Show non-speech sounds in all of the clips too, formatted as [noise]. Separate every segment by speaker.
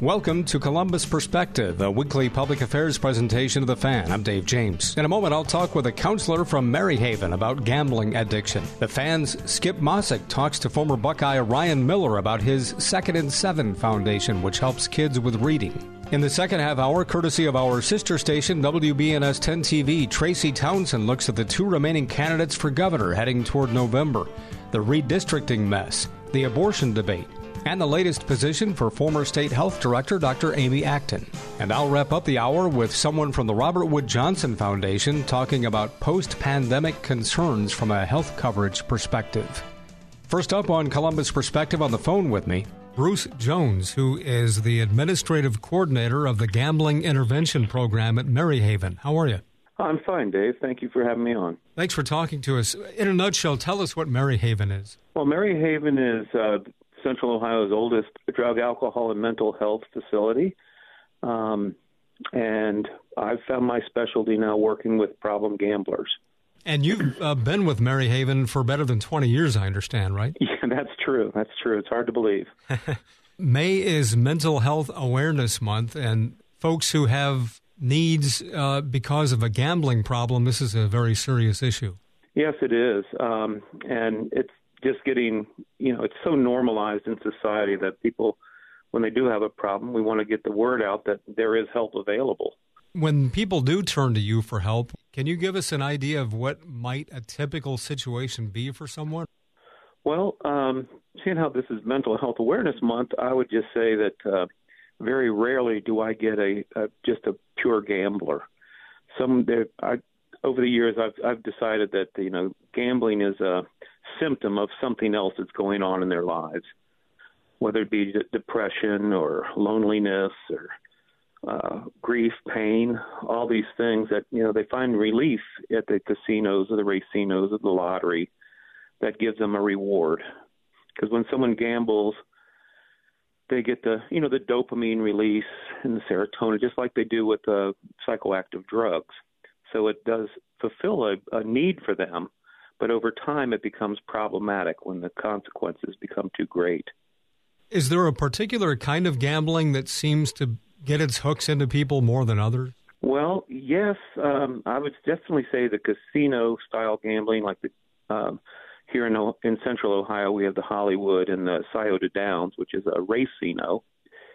Speaker 1: Welcome to Columbus Perspective, a weekly public affairs presentation of the fan. I'm Dave James. In a moment, I'll talk with a counselor from Maryhaven about gambling addiction. The fan's Skip Mosic talks to former Buckeye Ryan Miller about his Second and Seven Foundation, which helps kids with reading. In the second half hour, courtesy of our sister station, WBNS 10 TV, Tracy Townsend looks at the two remaining candidates for governor heading toward November, the redistricting mess, the abortion debate, and the latest position for former state health director Dr. Amy Acton. And I'll wrap up the hour with someone from the Robert Wood Johnson Foundation talking about post pandemic concerns from a health coverage perspective. First up on Columbus Perspective on the phone with me, Bruce Jones, who is the administrative coordinator of the Gambling Intervention Program at Maryhaven. How are you?
Speaker 2: I'm fine, Dave. Thank you for having me on.
Speaker 1: Thanks for talking to us. In a nutshell, tell us what Maryhaven is.
Speaker 2: Well, Maryhaven is uh, Central Ohio's oldest drug, alcohol, and mental health facility. Um, and I've found my specialty now working with problem gamblers.
Speaker 1: And you've uh, been with Maryhaven for better than 20 years, I understand, right? [laughs]
Speaker 2: Yeah, that's true. That's true. It's hard to believe. [laughs]
Speaker 1: May is Mental Health Awareness Month, and folks who have needs uh, because of a gambling problem, this is a very serious issue.
Speaker 2: Yes, it is. Um, and it's just getting, you know, it's so normalized in society that people, when they do have a problem, we want to get the word out that there is help available.
Speaker 1: When people do turn to you for help, can you give us an idea of what might a typical situation be for someone?
Speaker 2: Well, um, seeing how this is Mental Health Awareness Month, I would just say that uh, very rarely do I get a, a just a pure gambler. Some there, I, over the years, I've I've decided that you know gambling is a symptom of something else that's going on in their lives, whether it be depression or loneliness or uh, grief, pain, all these things that you know they find relief at the casinos or the racinos or the lottery that gives them a reward. Because when someone gambles, they get the you know the dopamine release and the serotonin just like they do with the psychoactive drugs. So it does fulfill a, a need for them but over time it becomes problematic when the consequences become too great.
Speaker 1: Is there a particular kind of gambling that seems to get its hooks into people more than others?
Speaker 2: Well, yes, um, I would definitely say the casino style gambling, like the um, here in in Central Ohio, we have the Hollywood and the Scioto Downs, which is a racino.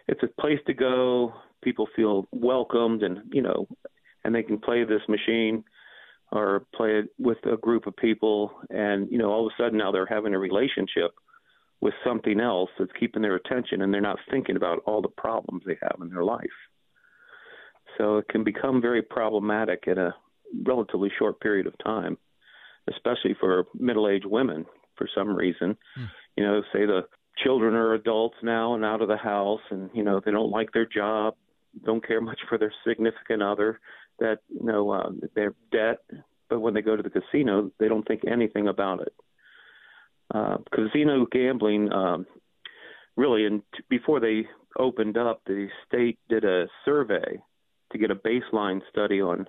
Speaker 2: It's a place to go. People feel welcomed, and you know, and they can play this machine or play it with a group of people and you know all of a sudden now they're having a relationship with something else that's keeping their attention and they're not thinking about all the problems they have in their life so it can become very problematic in a relatively short period of time especially for middle-aged women for some reason hmm. you know say the children are adults now and out of the house and you know they don't like their job don't care much for their significant other that you know uh, their debt, but when they go to the casino, they don't think anything about it. Uh, casino gambling, um, really, and t- before they opened up, the state did a survey to get a baseline study on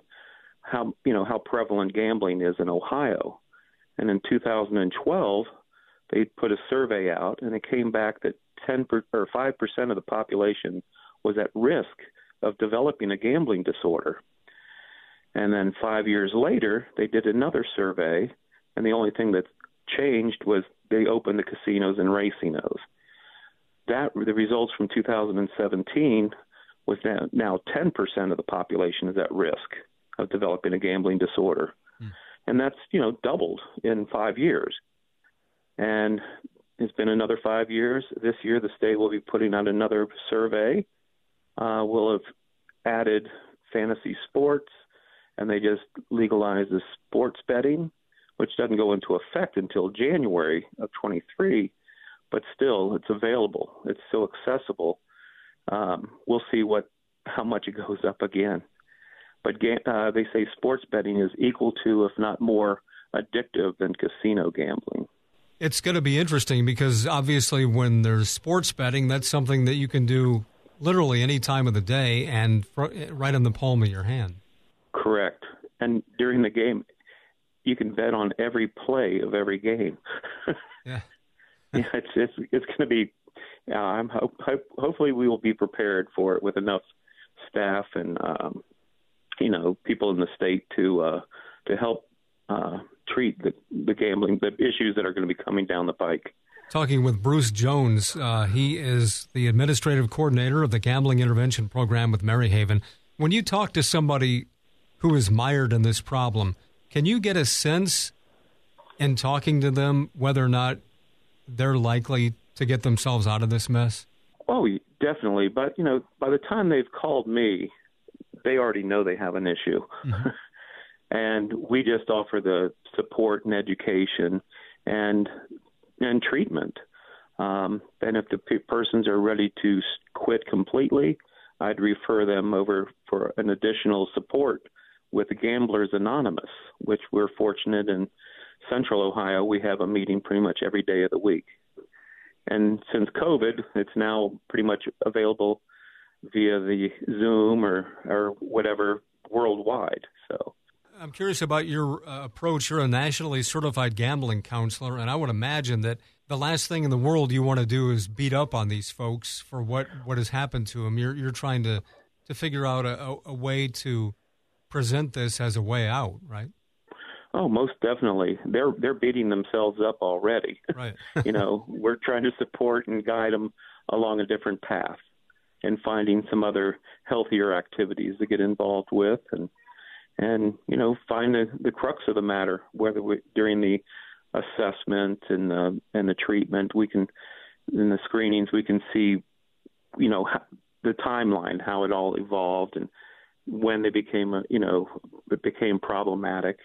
Speaker 2: how you know how prevalent gambling is in Ohio, and in 2012 they put a survey out, and it came back that 10 per, or 5 percent of the population was at risk of developing a gambling disorder. And then five years later, they did another survey, and the only thing that changed was they opened the casinos and racinos. That the results from 2017 was now, now 10% of the population is at risk of developing a gambling disorder, hmm. and that's you know doubled in five years. And it's been another five years. This year, the state will be putting out another survey. Uh, we'll have added fantasy sports and they just legalized the sports betting, which doesn't go into effect until January of 23, but still it's available. It's so accessible. Um, we'll see what how much it goes up again. But uh, they say sports betting is equal to, if not more, addictive than casino gambling.
Speaker 1: It's going to be interesting because obviously, when there's sports betting, that's something that you can do literally any time of the day and right in the palm of your hand.
Speaker 2: Correct. And during the game, you can bet on every play of every game. [laughs]
Speaker 1: yeah.
Speaker 2: yeah, it's it's it's going to be uh, I'm hope, hope, hopefully we will be prepared for it with enough staff and um, you know people in the state to uh, to help uh, treat the, the gambling the issues that are going to be coming down the pike.
Speaker 1: Talking with Bruce Jones, uh, he is the administrative coordinator of the Gambling Intervention Program with Maryhaven. When you talk to somebody who is mired in this problem, can you get a sense in talking to them whether or not they're likely to get themselves out of this mess?
Speaker 2: Oh, definitely. But you know, by the time they've called me, they already know they have an issue, mm-hmm. [laughs] and we just offer the support and education and and treatment. Um, and if the p- persons are ready to quit completely, I'd refer them over for an additional support with Gamblers Anonymous, which we're fortunate in Central Ohio. We have a meeting pretty much every day of the week. And since COVID, it's now pretty much available via the Zoom or, or whatever worldwide. So
Speaker 1: I'm curious about your uh, approach. You're a nationally certified gambling counselor, and I would imagine that the last thing in the world you want to do is beat up on these folks for what, what has happened to them. You're, you're trying to, to figure out a, a, a way to present this as a way out, right?
Speaker 2: Oh, most definitely. They're they're beating themselves up already.
Speaker 1: Right. [laughs]
Speaker 2: you know, we're trying to support and guide them along a different path and finding some other healthier activities to get involved with and and you know find the, the crux of the matter whether we, during the assessment and the and the treatment we can in the screenings we can see you know how, the timeline how it all evolved and when they became a, you know it became problematic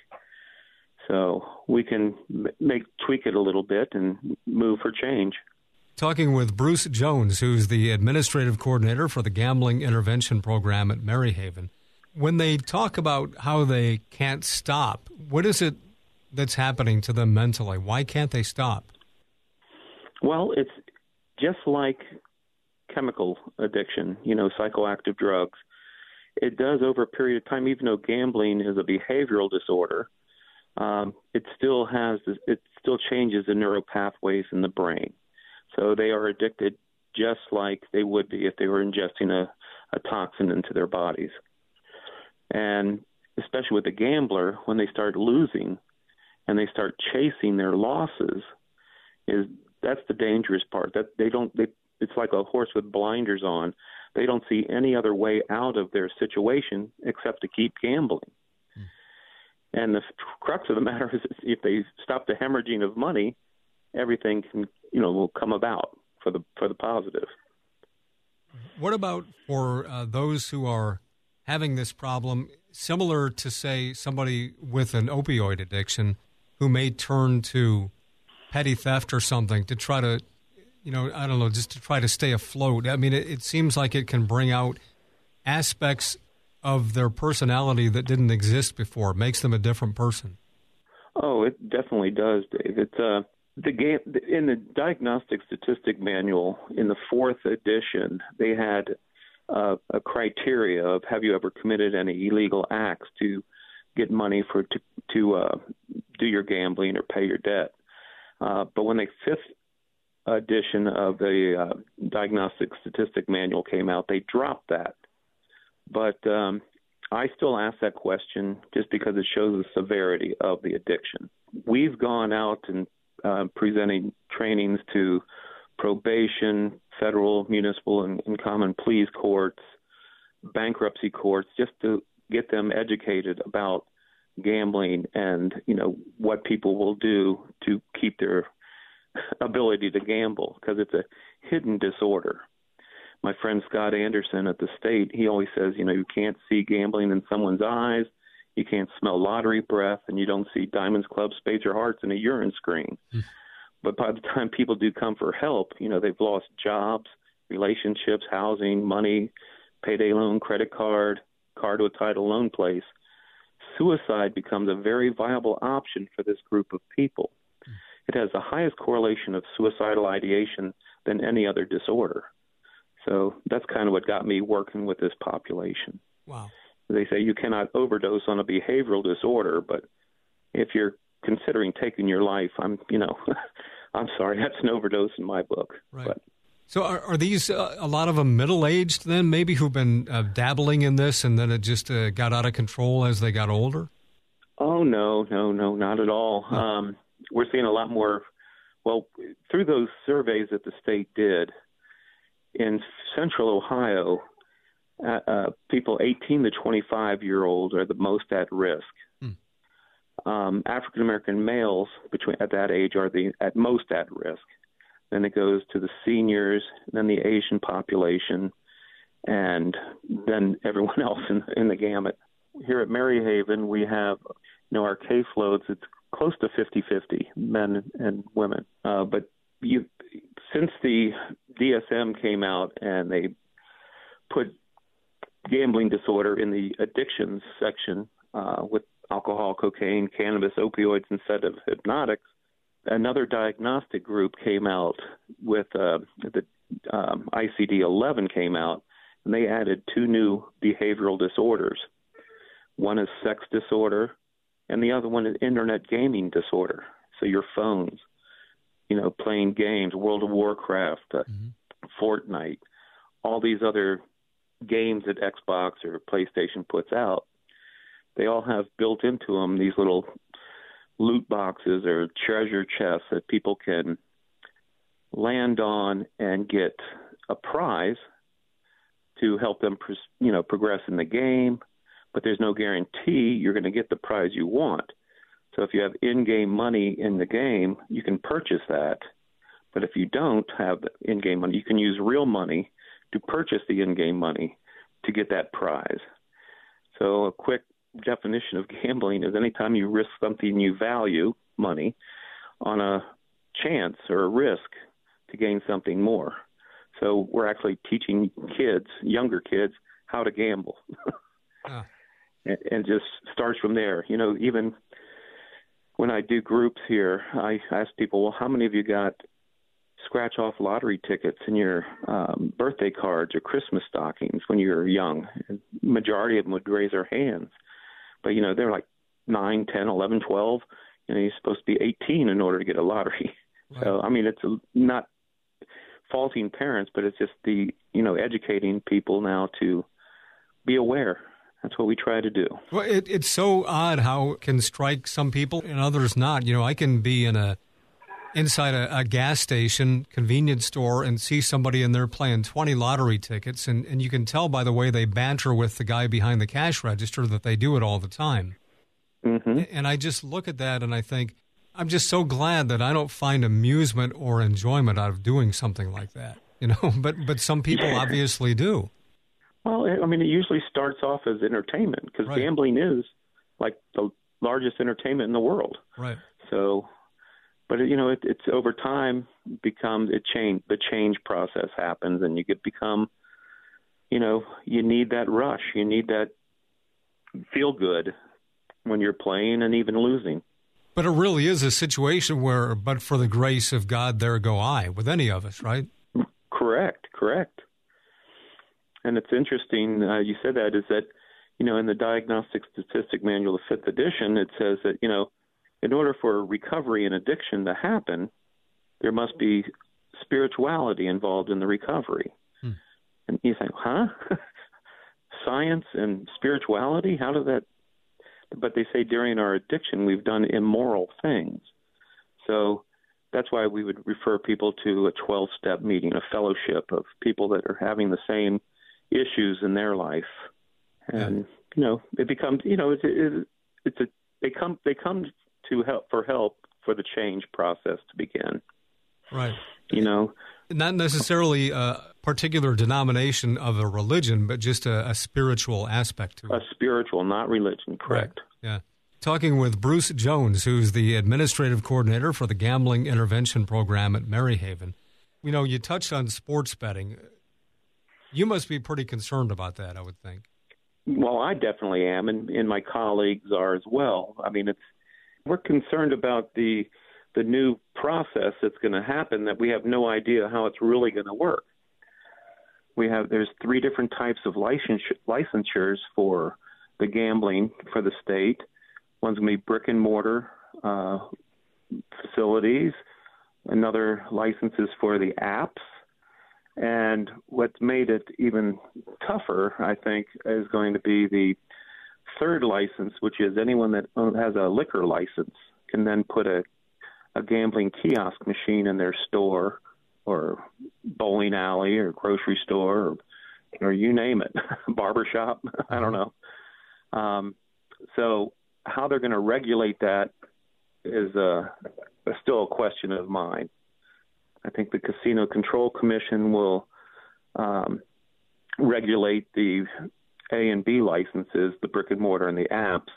Speaker 2: so we can make tweak it a little bit and move for change
Speaker 1: Talking with Bruce Jones, who's the administrative coordinator for the Gambling Intervention Program at Maryhaven. When they talk about how they can't stop, what is it that's happening to them mentally? Why can't they stop?
Speaker 2: Well, it's just like chemical addiction, you know, psychoactive drugs. It does over a period of time, even though gambling is a behavioral disorder, um, it still has it still changes the neural pathways in the brain. So they are addicted just like they would be if they were ingesting a, a toxin into their bodies. And especially with the gambler, when they start losing and they start chasing their losses, is that's the dangerous part. That they don't they it's like a horse with blinders on. They don't see any other way out of their situation except to keep gambling. Hmm. And the crux of the matter is if they stop the hemorrhaging of money, everything can you know will come about for the for the positive.
Speaker 1: What about for uh, those who are having this problem, similar to say somebody with an opioid addiction, who may turn to petty theft or something to try to, you know, I don't know, just to try to stay afloat. I mean, it, it seems like it can bring out aspects of their personality that didn't exist before. It makes them a different person.
Speaker 2: Oh, it definitely does, Dave. It's uh, the game in the diagnostic statistic manual in the fourth edition. They had uh, a criteria of have you ever committed any illegal acts to get money for to to uh, do your gambling or pay your debt. Uh, but when they fifth edition of the uh, diagnostic statistic manual came out, they dropped that. But um, I still ask that question just because it shows the severity of the addiction. We've gone out and uh, presenting trainings to probation, federal, municipal, and, and common pleas courts, bankruptcy courts, just to get them educated about gambling and you know what people will do to keep their ability to gamble because it's a hidden disorder. My friend Scott Anderson at the state, he always says, you know, you can't see gambling in someone's eyes, you can't smell lottery breath, and you don't see diamonds, clubs, spades, or hearts in a urine screen. Mm. But by the time people do come for help, you know, they've lost jobs, relationships, housing, money, payday loan, credit card, car to a title loan place. Suicide becomes a very viable option for this group of people. It has the highest correlation of suicidal ideation than any other disorder. So that's kind of what got me working with this population.
Speaker 1: Wow.
Speaker 2: They say you cannot overdose on a behavioral disorder, but if you're considering taking your life, I'm, you know, [laughs] I'm sorry, that's an overdose in my book.
Speaker 1: Right.
Speaker 2: But
Speaker 1: So are, are these uh, a lot of them middle aged then, maybe who've been uh, dabbling in this, and then it just uh, got out of control as they got older?
Speaker 2: Oh no, no, no, not at all. Um, we're seeing a lot more. Well, through those surveys that the state did in Central Ohio, uh, uh, people 18 to 25 year old are the most at risk. Hmm. Um, African American males between at that age are the at most at risk. Then it goes to the seniors, then the Asian population, and then everyone [laughs] else in, in the gamut. Here at Maryhaven, we have you know our caseloads. It's close to 50-50, men and women. Uh, but you, since the DSM came out and they put gambling disorder in the addictions section uh, with alcohol, cocaine, cannabis, opioids instead of hypnotics, another diagnostic group came out with uh, the um, ICD-11 came out, and they added two new behavioral disorders. One is sex disorder, and the other one is internet gaming disorder. So your phones, you know, playing games, World of Warcraft, uh, mm-hmm. Fortnite, all these other games that Xbox or PlayStation puts out, they all have built into them these little loot boxes or treasure chests that people can land on and get a prize to help them, you know, progress in the game. But there's no guarantee you're going to get the prize you want. So if you have in-game money in the game, you can purchase that. But if you don't have in-game money, you can use real money to purchase the in-game money to get that prize. So a quick definition of gambling is anytime you risk something you value, money, on a chance or a risk to gain something more. So we're actually teaching kids, younger kids, how to gamble. uh. [laughs] and, and just starts from there. You know, even when I do groups here, I ask people, well, how many of you got scratch off lottery tickets in your um, birthday cards or Christmas stockings when you were young? And majority of them would raise their hands but you know they're like nine, ten, eleven, twelve. You know, you're supposed to be 18 in order to get a lottery. Right. [laughs] So I mean, it's not faulting parents, but it's just the you know educating people now to be aware. That's what we try to do.
Speaker 1: Well, it, it's so odd how it can strike some people and others not. You know, I can be in a inside a, a, gas station, convenience store, and see somebody in there playing 20 lottery tickets. And, and you can tell by the way they banter with the guy behind the cash register that they do it all the time. Mm-hmm. And I just look at that and I think, I'm just so glad that I don't find amusement or enjoyment out of doing something like that. You know, [laughs] but but some people yeah. obviously do.
Speaker 2: Well, I mean, it usually starts off as entertainment because right. gambling is like the largest entertainment in the world.
Speaker 1: Right.
Speaker 2: So but you know it, it's over time becomes it change the change process happens and you get become you know you need that rush you need that feel good when you're playing and even losing
Speaker 1: but it really is a situation where but for the grace of god there go i with any of us right
Speaker 2: correct correct and it's interesting uh, you said that is that you know in the diagnostic statistic manual the fifth edition it says that you know in order for recovery and addiction to happen, there must be spirituality involved in the recovery. Hmm. And you think, huh? [laughs] Science and spirituality? How does that? But they say during our addiction, we've done immoral things. So that's why we would refer people to a 12 step meeting, a fellowship of people that are having the same issues in their life. And, yeah. you know, it becomes, you know, it's, it, it's a, they come, they come to help for help for the change process to begin.
Speaker 1: Right.
Speaker 2: You know,
Speaker 1: not necessarily a particular denomination of a religion, but just a, a spiritual aspect to
Speaker 2: it. A spiritual, not religion. Correct.
Speaker 1: Right. Yeah. Talking with Bruce Jones, who's the administrative coordinator for the Gambling Intervention Program at Maryhaven. You know, you touched on sports betting. You must be pretty concerned about that, I would think.
Speaker 2: Well, I definitely am, and, and my colleagues are as well. I mean, it's we're concerned about the the new process that's going to happen that we have no idea how it's really going to work. We have there's three different types of licensure, licensures for the gambling for the state. One's going to be brick and mortar uh, facilities. Another license is for the apps, And what's made it even tougher, I think, is going to be the third license, which is anyone that has a liquor license can then put a, a gambling kiosk machine in their store or bowling alley or grocery store or, or you name it, [laughs] barbershop. I don't know. Um, so how they're going to regulate that is uh, still a question of mine. I think the Casino Control Commission will um, regulate the A and B licenses, the brick and mortar and the apps,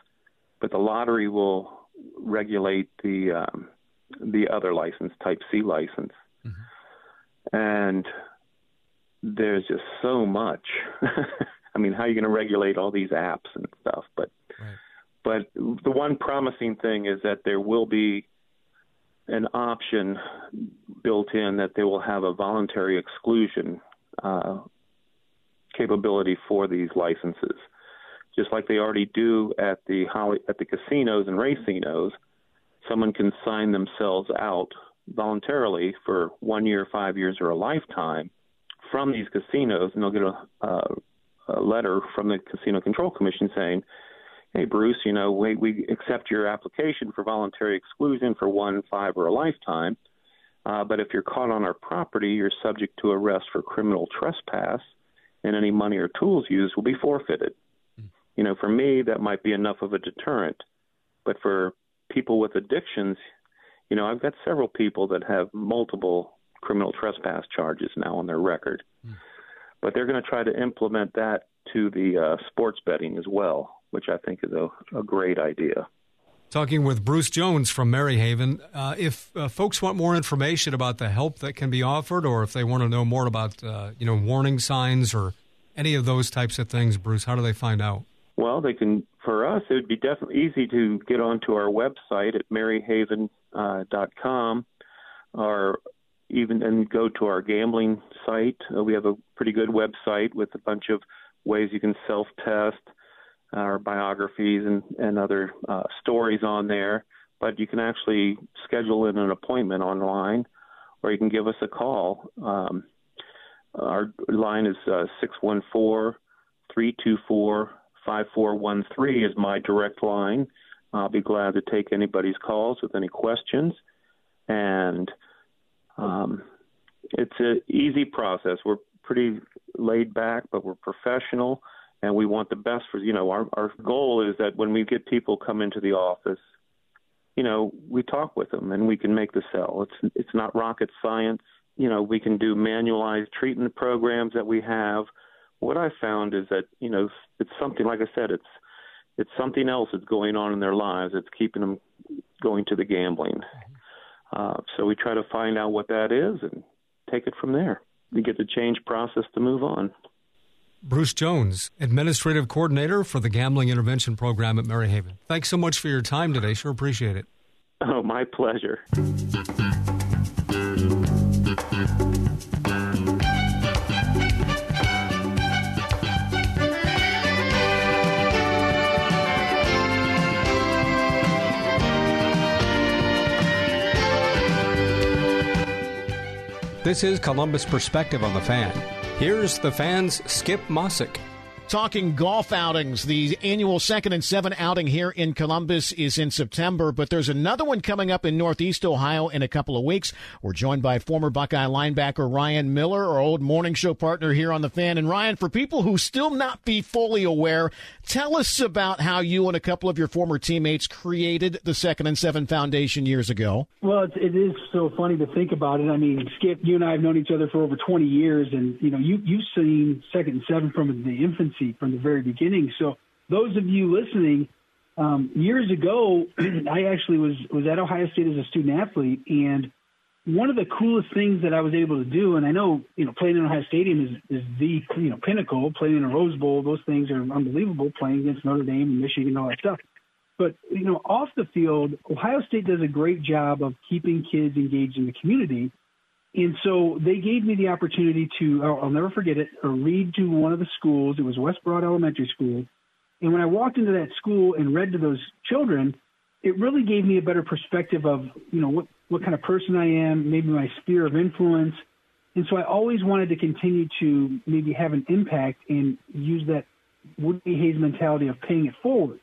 Speaker 2: but the lottery will regulate the um, the other license, Type C license. Mm-hmm. And there's just so much. [laughs] I mean, how are you going to regulate all these apps and stuff? But right. but the one promising thing is that there will be an option built in that they will have a voluntary exclusion uh, capability for these licenses, just like they already do at the at the casinos and racinos. Someone can sign themselves out voluntarily for one year, five years, or a lifetime from these casinos, and they'll get a, a, a letter from the Casino Control Commission saying, hey, Bruce, you know, we, we accept your application for voluntary exclusion for one, five, or a lifetime. Uh, but if you're caught on our property, you're subject to arrest for criminal trespass, and any money or tools used will be forfeited. Mm. You know, for me, that might be enough of a deterrent. But for people with addictions, you know, I've got several people that have multiple criminal trespass charges now on their record. Mm. But they're going to try to implement that to the uh, sports betting as well which I think is a, a great idea.
Speaker 1: Talking with Bruce Jones from Maryhaven. Uh, if uh, folks want more information about the help that can be offered, or if they want to know more about uh, you know warning signs or any of those types of things, Bruce, how do they find out?
Speaker 2: Well, they can. For us, it would be definitely easy to get onto our website at maryhaven.com, uh, or even and go to our gambling site. Uh, we have a pretty good website with a bunch of ways you can self-test our biographies and, and other uh, stories on there. But you can actually schedule in an appointment online, or you can give us a call. Um, our line is uh, 614 324 5413 is my direct line. I'll be glad to take anybody's calls with any questions. And um, it's an easy process. We're pretty laid back, but we're professional and we want the best for you know our our goal is that when we get people come into the office you know we talk with them and we can make the sell it's it's not rocket science. You know we can do manualized treatment programs that we have. What i found is that you know it's something like i said it's it's something else that's going on in their lives that's keeping them going to the gambling. Uh, so we try to find out what that is and take it from there. We get the change process to move on
Speaker 1: Bruce Jones, Administrative Coordinator for the Gambling Intervention Program at Maryhaven. Thanks so much for your time today. Sure appreciate it.
Speaker 2: Oh, my pleasure.
Speaker 1: This is Columbus Perspective on the Fan. Here's the fans Skip Mosic.
Speaker 3: Talking golf outings, the annual second and seven outing here in Columbus is in September, but there's another one coming up in Northeast Ohio in a couple of weeks. We're joined by former Buckeye linebacker Ryan Miller, our old morning show partner here on the fan. And Ryan, for people who still not be fully aware, tell us about how you and a couple of your former teammates created the Second and Seven Foundation years ago.
Speaker 4: Well, it's, it is so funny to think about it. I mean, Skip, you and I have known each other for over 20 years, and you know, you you've seen Second and Seven from the infancy from the very beginning. So those of you listening, um, years ago, [clears throat] I actually was was at Ohio State as a student athlete, and one of the coolest things that I was able to do, and I know you know playing in Ohio Stadium is is the you know pinnacle. Playing in a Rose Bowl, those things are unbelievable. Playing against Notre Dame and Michigan and all that stuff. But you know, off the field, Ohio State does a great job of keeping kids engaged in the community. And so they gave me the opportunity to, I'll never forget it, uh, read to one of the schools. It was West Broad Elementary School. And when I walked into that school and read to those children, it really gave me a better perspective of, you know, what, what kind of person I am, maybe my sphere of influence. And so I always wanted to continue to maybe have an impact and use that Woody Hayes mentality of paying it forward.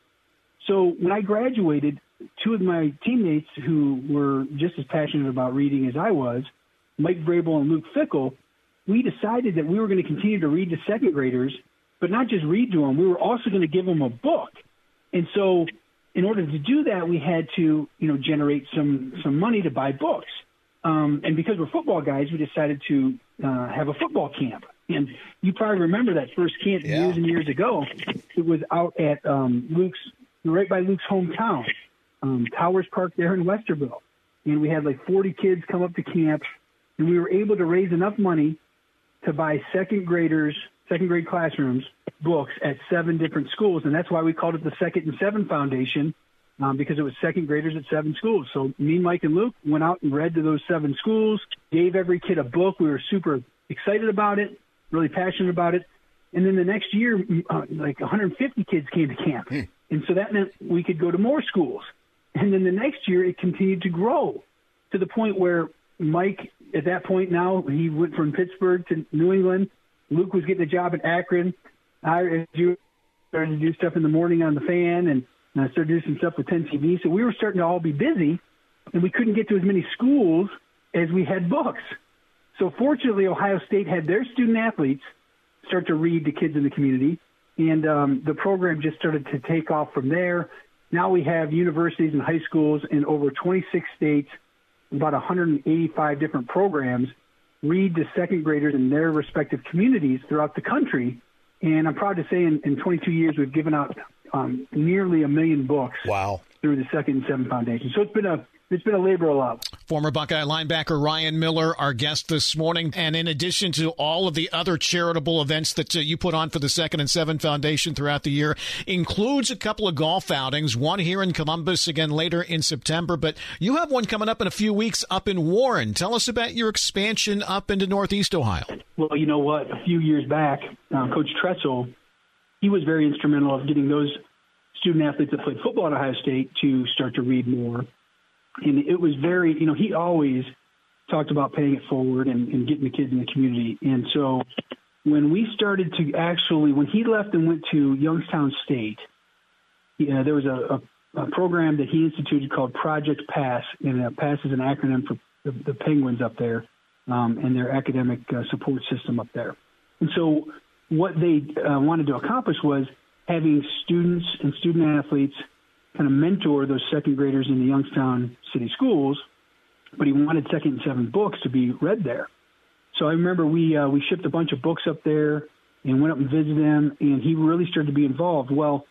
Speaker 4: So when I graduated, two of my teammates who were just as passionate about reading as I was, Mike Vrabel and Luke Fickell, we decided that we were going to continue to read to second graders, but not just read to them. We were also going to give them a book. And so in order to do that, we had to, you know, generate some, some money to buy books. Um, and because we're football guys, we decided to uh, have a football camp. And you probably remember that first camp yeah. years and years ago. It was out at um, Luke's, right by Luke's hometown, um, Towers Park there in Westerville. And we had like 40 kids come up to camp, and we were able to raise enough money to buy second graders, second grade classrooms, books at seven different schools. And that's why we called it the Second and Seven Foundation um, because it was second graders at seven schools. So me, Mike, and Luke went out and read to those seven schools, gave every kid a book. We were super excited about it, really passionate about it. And then the next year, uh, like 150 kids came to camp. Hmm. And so that meant we could go to more schools. And then the next year, it continued to grow to the point where Mike, at that point now, he went from Pittsburgh to New England. Luke was getting a job at Akron. I, started to do stuff in the morning on the fan, and I started doing some stuff with 10 TV. So we were starting to all be busy, and we couldn't get to as many schools as we had books. So fortunately, Ohio State had their student athletes start to read to kids in the community, and um, the program just started to take off from there. Now we have universities and high schools in over 26 states, about 185 different programs read to second graders in their respective communities throughout the country. And I'm proud to say in, in 22 years, we've given out um, nearly a million books.
Speaker 3: Wow.
Speaker 4: Through the Second and Seven Foundation. So it's been a it's been a labor of love.
Speaker 3: Former Buckeye linebacker Ryan Miller, our guest this morning. And in addition to all of the other charitable events that uh, you put on for the Second and Seven Foundation throughout the year, includes a couple of golf outings, one here in Columbus again later in September. But you have one coming up in a few weeks up in Warren. Tell us about your expansion up into Northeast Ohio.
Speaker 4: Well, you know what? A few years back, uh, Coach Tressel he was very instrumental of getting those student athletes that played football at Ohio State to start to read more. And it was very, you know, he always talked about paying it forward and, and getting the kids in the community. And so when we started to actually, when he left and went to Youngstown State, yeah, there was a, a, a program that he instituted called Project Pass, and uh, Pass is an acronym for the, the Penguins up there um, and their academic uh, support system up there. And so what they uh, wanted to accomplish was having students and student athletes kind of mentor those second graders in the Youngstown city schools, but he wanted second and seven books to be read there. So I remember we uh, we shipped a bunch of books up there and went up and visited them, and he really started to be involved. Well,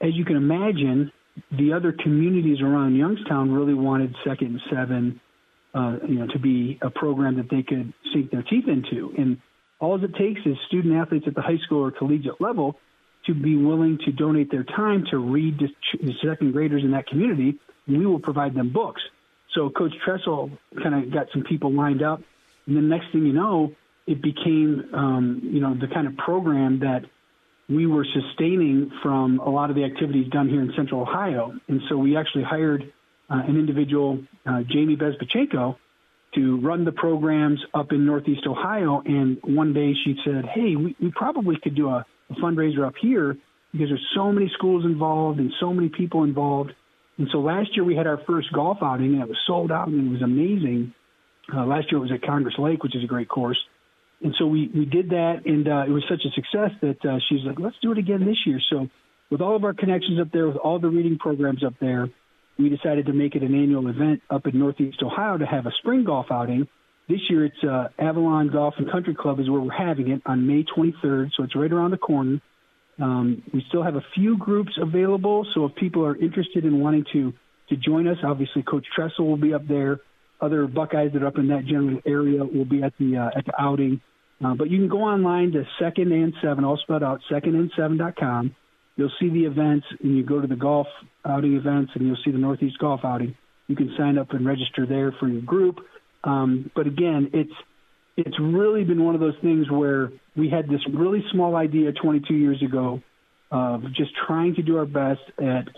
Speaker 4: as you can imagine, the other communities around Youngstown really wanted second and seven, uh, you know, to be a program that they could sink their teeth into, and all it takes is student athletes at the high school or collegiate level to be willing to donate their time to read to the second graders in that community, we will provide them books. So Coach Tressel kind of got some people lined up, and the next thing you know, it became um, you know the kind of program that we were sustaining from a lot of the activities done here in Central Ohio. And so we actually hired uh, an individual, uh, Jamie Bezpachenko, to run the programs up in Northeast Ohio. And one day she said, Hey, we, we probably could do a, a fundraiser up here because there's so many schools involved and so many people involved. And so last year we had our first golf outing and it was sold out and it was amazing. Uh, last year it was at Congress Lake, which is a great course. And so we, we did that and uh, it was such a success that uh, she's like, let's do it again this year. So with all of our connections up there, with all the reading programs up there, we decided to make it an annual event up in Northeast Ohio to have a spring golf outing. This year, it's uh, Avalon Golf and Country Club is where we're having it on May 23rd, so it's right around the corner. Um, we still have a few groups available, so if people are interested in wanting to to join us, obviously Coach Tressel will be up there. Other Buckeyes that are up in that general area will be at the uh, at the outing. Uh, but you can go online to second and seven, all spelled out, secondand7.com you'll see the events and you go to the golf outing events and you'll see the Northeast Golf outing. You can sign up and register there for your group. Um, but again, it's it's really been one of those things where we had this really small idea 22 years ago of just trying to do our best at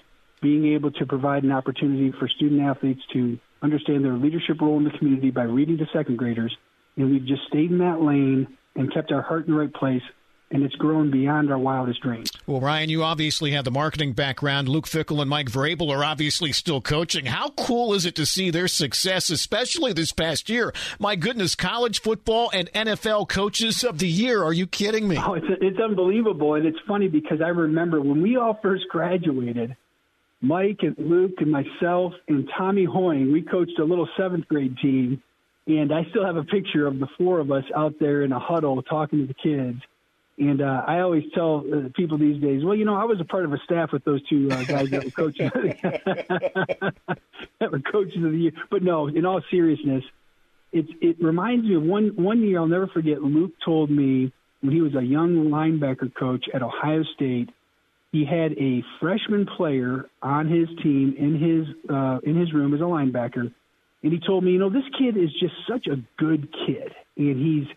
Speaker 4: being able to provide an opportunity for student athletes to understand their leadership role in the community by reading to second graders. and we've just stayed in that lane and kept our heart in the right place and it's grown beyond our wildest dreams.
Speaker 3: Well, Ryan, you obviously have the marketing background. Luke Fickell and Mike Vrabel are obviously still coaching. How cool is it to see their success, especially this past year? My goodness, college football and NFL coaches of the year. Are you kidding me?
Speaker 4: Oh, it's, it's unbelievable. And it's funny because I remember when we all first graduated, Mike and Luke and myself and Tommy Hoying, we coached a little seventh grade team. And I still have a picture of the four of us out there in a huddle talking to the kids and uh, I always tell uh, people these days, well, you know, I was a part of a staff with those two uh, guys that were coaches [laughs] that were coaches of the year. But no, in all seriousness, it it reminds me of one one year I'll never forget. Luke told me when he was a young linebacker coach at Ohio State, he had a freshman player on his team in his uh, in his room as a linebacker, and he told me, you know, this kid is just such a good kid, and he's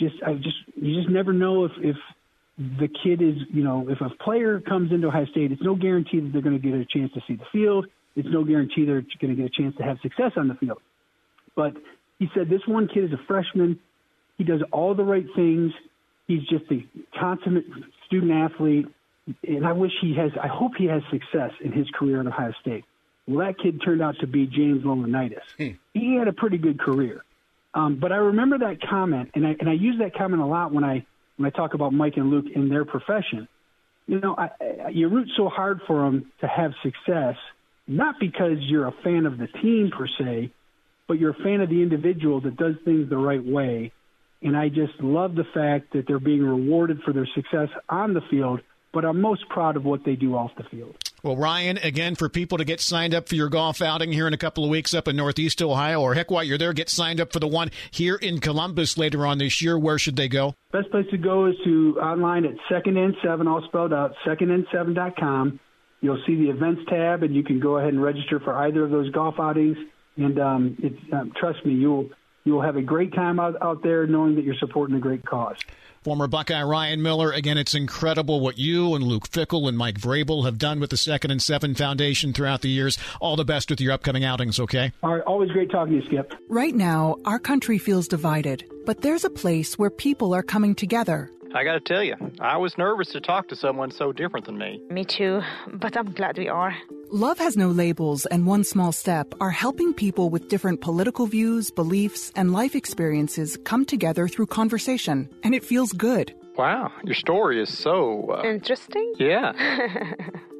Speaker 4: just I just you just never know if if the kid is you know if a player comes into Ohio State, it's no guarantee that they're going to get a chance to see the field. It's no guarantee they're going to get a chance to have success on the field. But he said this one kid is a freshman. He does all the right things. He's just a consummate student athlete, and I wish he has. I hope he has success in his career at Ohio State. Well, that kid turned out to be James Laurinaitis. Hmm. He had a pretty good career. Um, but I remember that comment, and I and I use that comment a lot when I when I talk about Mike and Luke in their profession. You know, I, I, you root so hard for them to have success, not because you're a fan of the team per se, but you're a fan of the individual that does things the right way. And I just love the fact that they're being rewarded for their success on the field, but I'm most proud of what they do off the field.
Speaker 3: Well, Ryan, again, for people to get signed up for your golf outing here in a couple of weeks up in Northeast Ohio, or heck, while you're there, get signed up for the one here in Columbus later on this year. Where should they go?
Speaker 4: Best place to go is to online at second and seven, all spelled out, secondand7.com. You'll see the events tab, and you can go ahead and register for either of those golf outings. And um, it's, um, trust me, you'll you'll have a great time out, out there knowing that you're supporting a great cause.
Speaker 3: Former Buckeye Ryan Miller. Again, it's incredible what you and Luke Fickell and Mike Vrabel have done with the Second and Seven Foundation throughout the years. All the best with your upcoming outings, okay?
Speaker 4: All right, always great talking to you, Skip.
Speaker 5: Right now, our country feels divided, but there's a place where people are coming together.
Speaker 6: I gotta tell you, I was nervous to talk to someone so different than me.
Speaker 7: Me too, but I'm glad we are.
Speaker 5: Love Has No Labels and One Small Step are helping people with different political views, beliefs, and life experiences come together through conversation, and it feels good.
Speaker 6: Wow, your story is so
Speaker 7: uh, interesting.
Speaker 6: Yeah. [laughs]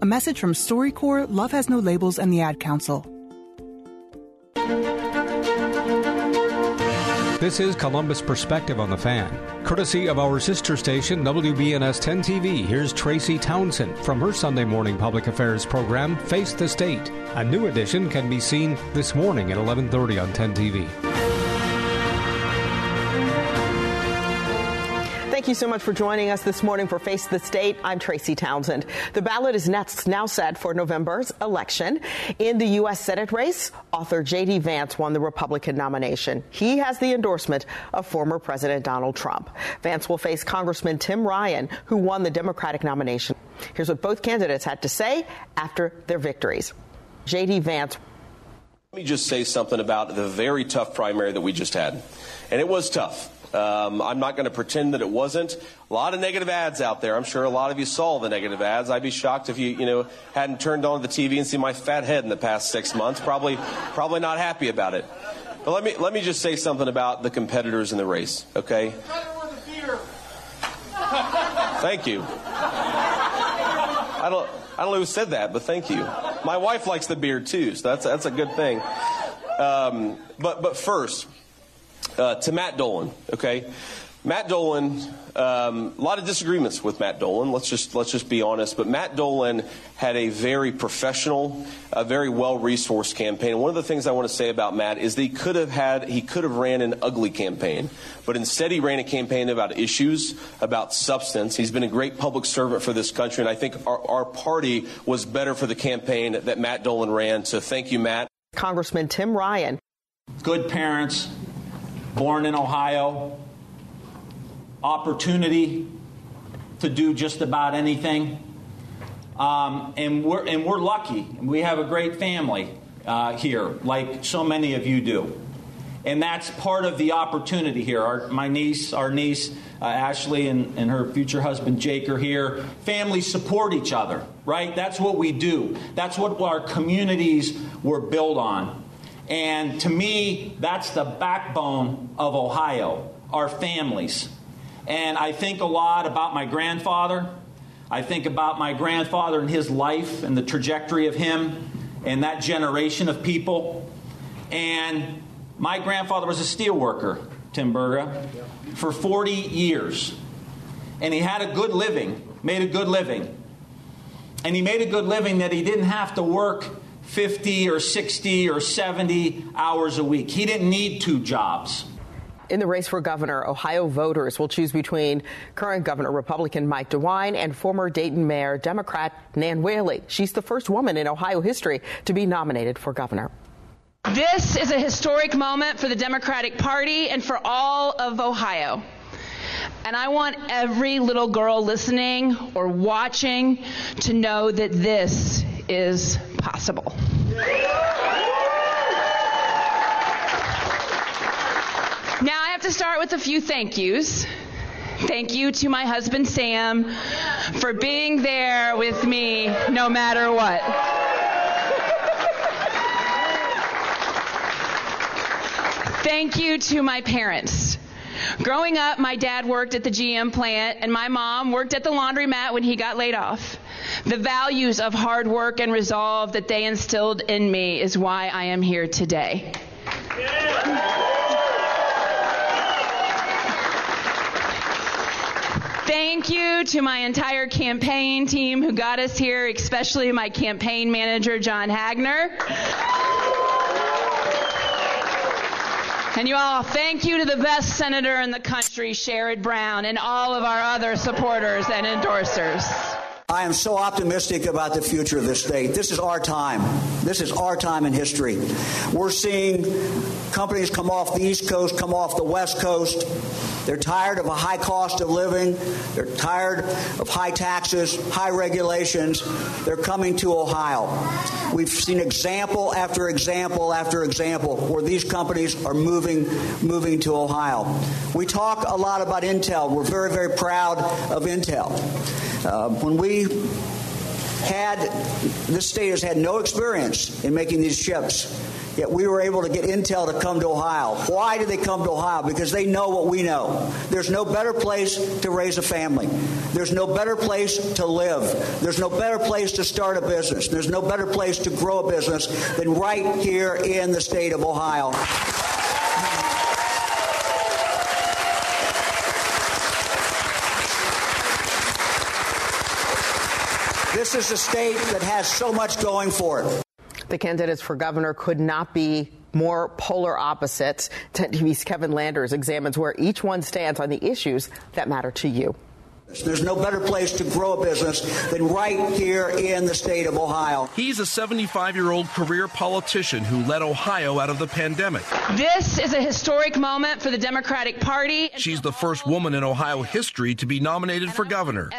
Speaker 5: A message from StoryCorps, Love Has No Labels, and the Ad Council.
Speaker 1: This is Columbus Perspective on the Fan. Courtesy of our sister station, WBNS 10 TV, here's Tracy Townsend from her Sunday morning public affairs program, Face the State. A new edition can be seen this morning at 11:30 on 10 TV.
Speaker 8: Thank you so much for joining us this morning for Face the State. I'm Tracy Townsend. The ballot is now set for November's election. In the U.S. Senate race, author J.D. Vance won the Republican nomination. He has the endorsement of former President Donald Trump. Vance will face Congressman Tim Ryan, who won the Democratic nomination. Here's what both candidates had to say after their victories. J.D. Vance.
Speaker 9: Let me just say something about the very tough primary that we just had. And it was tough. Um, I'm not going to pretend that it wasn't. A lot of negative ads out there. I'm sure a lot of you saw the negative ads. I'd be shocked if you, you know, hadn't turned on the TV and seen my fat head in the past six months. Probably, probably not happy about it. But let me let me just say something about the competitors in the race. Okay. Thank you. I don't I don't know who said that, but thank you. My wife likes the beard too, so that's that's a good thing. Um, but but first uh, to Matt Dolan, okay? Matt Dolan, um, a lot of disagreements with Matt Dolan. Let's just let's just be honest. But Matt Dolan had a very professional, a very well-resourced campaign. And one of the things I want to say about Matt is that he could have had he could have ran an ugly campaign, but instead he ran a campaign about issues, about substance. He's been a great public servant for this country, and I think our, our party was better for the campaign that Matt Dolan ran. So thank you, Matt.
Speaker 8: Congressman Tim Ryan.
Speaker 10: Good parents, born in Ohio opportunity to do just about anything. Um, and, we're, and we're lucky. We have a great family uh, here, like so many of you do. And that's part of the opportunity here. Our, my niece, our niece, uh, Ashley, and, and her future husband, Jake, are here. Families support each other, right? That's what we do. That's what our communities were built on. And to me, that's the backbone of Ohio, our families. And I think a lot about my grandfather. I think about my grandfather and his life and the trajectory of him and that generation of people. And my grandfather was a steel worker, Tim Berga, for 40 years. And he had a good living, made a good living. And he made a good living that he didn't have to work 50 or 60 or 70 hours a week. He didn't need two jobs.
Speaker 8: In the race for governor, Ohio voters will choose between current governor Republican Mike DeWine and former Dayton Mayor Democrat Nan Whaley. She's the first woman in Ohio history to be nominated for governor.
Speaker 11: This is a historic moment for the Democratic Party and for all of Ohio. And I want every little girl listening or watching to know that this is possible. Now I have to start with a few thank yous. Thank you to my husband Sam for being there with me no matter what. Thank you to my parents. Growing up, my dad worked at the GM plant and my mom worked at the laundromat when he got laid off. The values of hard work and resolve that they instilled in me is why I am here today. Thank you to my entire campaign team who got us here, especially my campaign manager, John Hagner. And you all, thank you to the best senator in the country, Sherrod Brown, and all of our other supporters and endorsers.
Speaker 12: I am so optimistic about the future of this state. This is our time. This is our time in history. We're seeing companies come off the East Coast, come off the West Coast. They're tired of a high cost of living. They're tired of high taxes, high regulations. They're coming to Ohio. We've seen example after example after example where these companies are moving moving to Ohio. We talk a lot about Intel. We're very very proud of Intel. Uh, when we had this state has had no experience in making these chips Yet we were able to get Intel to come to Ohio. Why did they come to Ohio? Because they know what we know. There's no better place to raise a family. There's no better place to live. There's no better place to start a business. There's no better place to grow a business than right here in the state of Ohio. This is a state that has so much going for it.
Speaker 8: The candidates for governor could not be more polar opposites. TV's Kevin Landers examines where each one stands on the issues that matter to you.
Speaker 12: There's no better place to grow a business than right here in the state of Ohio.
Speaker 13: He's a 75 year old career politician who led Ohio out of the pandemic.
Speaker 11: This is a historic moment for the Democratic Party.
Speaker 13: She's the first woman in Ohio history to be nominated for governor.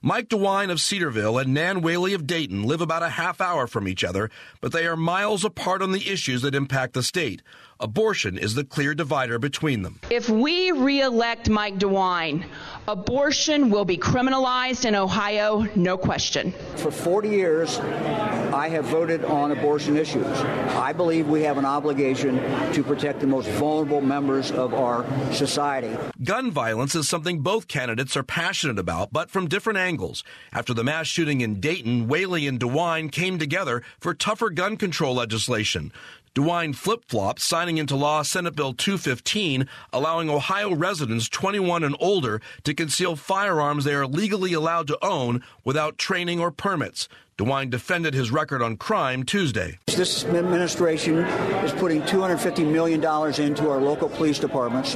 Speaker 13: Mike DeWine of Cedarville and Nan Whaley of Dayton live about a half hour from each other, but they are miles apart on the issues that impact the state. Abortion is the clear divider between them.
Speaker 11: If we reelect Mike DeWine, abortion will be criminalized in Ohio, no question.
Speaker 12: For 40 years, I have voted on abortion issues. I believe we have an obligation to protect the most vulnerable members of our society.
Speaker 13: Gun violence is something both candidates are passionate about, but from different angles. After the mass shooting in Dayton, Whaley and DeWine came together for tougher gun control legislation. DeWine flip flopped, signing into law Senate Bill 215, allowing Ohio residents 21 and older to conceal firearms they are legally allowed to own without training or permits. DeWine defended his record on crime Tuesday.
Speaker 12: This administration is putting $250 million into our local police departments.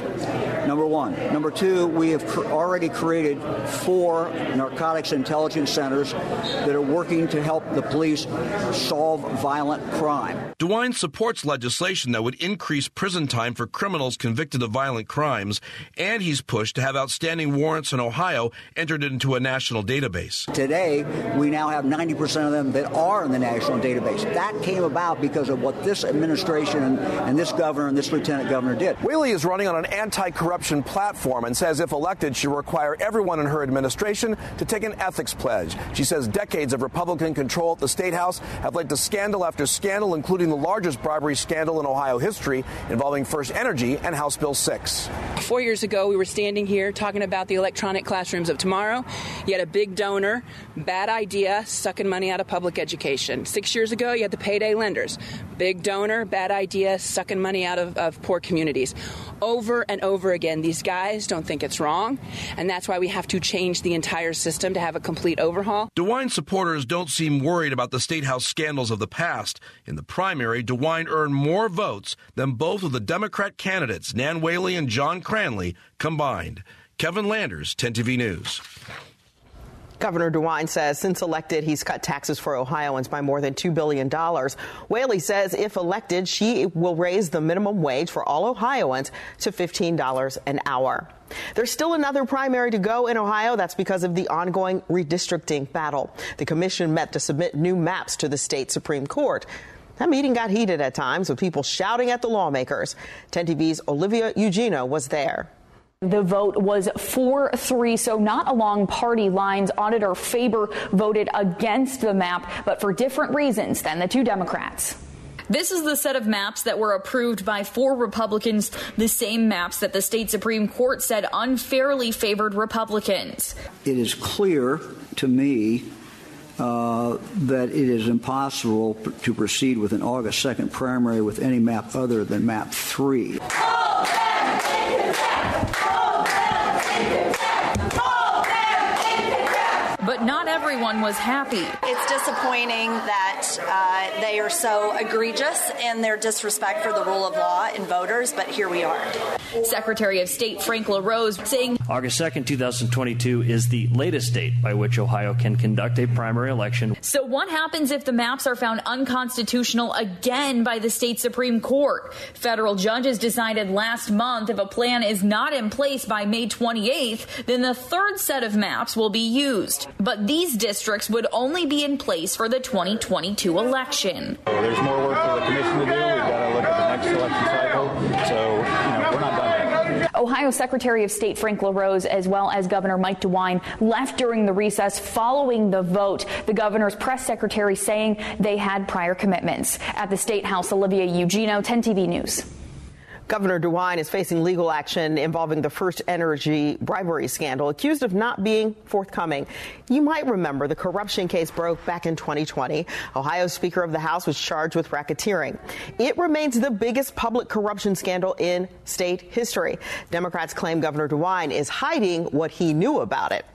Speaker 12: Number one. Number two, we have cr- already created four narcotics intelligence centers that are working to help the police solve violent crime.
Speaker 13: DeWine supports legislation that would increase prison time for criminals convicted of violent crimes, and he's pushed to have outstanding warrants in Ohio entered into a national database.
Speaker 12: Today, we now have 90% of them that are in the national database. That came about because of what this administration and, and this governor and this lieutenant governor did.
Speaker 14: Whaley is running on an anti corruption platform and says if elected, she'll require everyone in her administration to take an ethics pledge. She says decades of Republican control at the State House have led to scandal after scandal, including the largest bribery scandal in Ohio history involving First Energy and House Bill 6.
Speaker 15: Four years ago, we were standing here talking about the electronic classrooms of tomorrow. You had a big donor, bad idea, sucking money out of public education. Six years ago, you had the payday lenders, big donor, bad idea, sucking money out of, of poor communities. Over and over again, these guys don't think it's wrong, and that's why we have to change the entire system to have a complete overhaul.
Speaker 13: DeWine supporters don't seem worried about the State House scandals of the past. In the primary, DeWine earned more votes than both of the Democrat candidates, Nan Whaley and John Cranley, combined. Kevin Landers, 10 TV News.
Speaker 8: Governor DeWine says since elected, he's cut taxes for Ohioans by more than $2 billion. Whaley says if elected, she will raise the minimum wage for all Ohioans to $15 an hour. There's still another primary to go in Ohio. That's because of the ongoing redistricting battle. The commission met to submit new maps to the state Supreme Court. That meeting got heated at times with people shouting at the lawmakers. 10 TV's Olivia Eugenio was there.
Speaker 16: The vote was 4 3, so not along party lines. Auditor Faber voted against the map, but for different reasons than the two Democrats.
Speaker 17: This is the set of maps that were approved by four Republicans, the same maps that the state Supreme Court said unfairly favored Republicans.
Speaker 12: It is clear to me that it is impossible to proceed with an August 2nd primary with any map other than map 3.
Speaker 17: But not everyone was happy.
Speaker 18: It's disappointing that uh, they are so egregious in their disrespect for the rule of law and voters, but here we are.
Speaker 17: Secretary of State Frank LaRose saying
Speaker 19: August 2nd, 2022 is the latest date by which Ohio can conduct a primary election.
Speaker 17: So, what happens if the maps are found unconstitutional again by the state Supreme Court? Federal judges decided last month if a plan is not in place by May 28th, then the third set of maps will be used. But these districts would only be in place for the 2022 election.
Speaker 6: There's more work for the commission to do. We've got to look at the next election cycle. So, you know, we're not done yet.
Speaker 16: Ohio Secretary of State Frank LaRose, as well as Governor Mike DeWine, left during the recess following the vote. The governor's press secretary saying they had prior commitments. At the State House, Olivia Eugenio, 10 TV News.
Speaker 8: Governor DeWine is facing legal action involving the First Energy bribery scandal, accused of not being forthcoming. You might remember the corruption case broke back in 2020. Ohio's Speaker of the House was charged with racketeering. It remains the biggest public corruption scandal in state history. Democrats claim Governor DeWine is hiding what he knew about it.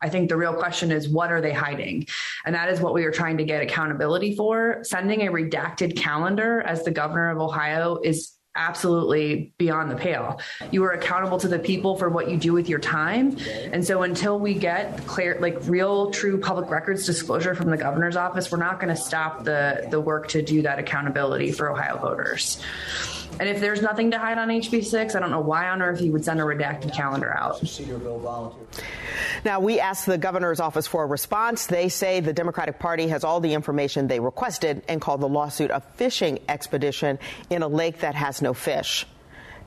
Speaker 20: I think the real question is what are they hiding? And that is what we are trying to get accountability for. Sending a redacted calendar as the governor of Ohio is absolutely beyond the pale. You are accountable to the people for what you do with your time. And so until we get clear like real true public records disclosure from the governor's office, we're not going to stop the the work to do that accountability for Ohio voters. And if there's nothing to hide on HB6, I don't know why on earth you would send a redacted calendar out.
Speaker 8: Now, we asked the governor's office for a response. They say the Democratic Party has all the information they requested and called the lawsuit a fishing expedition in a lake that has no fish.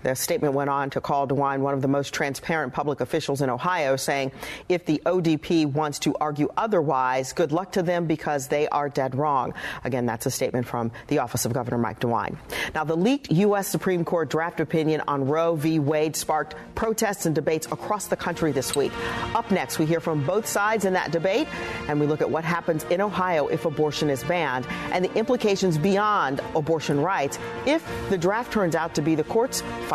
Speaker 8: The statement went on to call DeWine one of the most transparent public officials in Ohio, saying if the ODP wants to argue otherwise, good luck to them because they are dead wrong. Again, that's a statement from the office of Governor Mike DeWine. Now, the leaked U.S. Supreme Court draft opinion on Roe v. Wade sparked protests and debates across the country this week. Up next, we hear from both sides in that debate, and we look at what happens in Ohio if abortion is banned and the implications beyond abortion rights if the draft turns out to be the court's final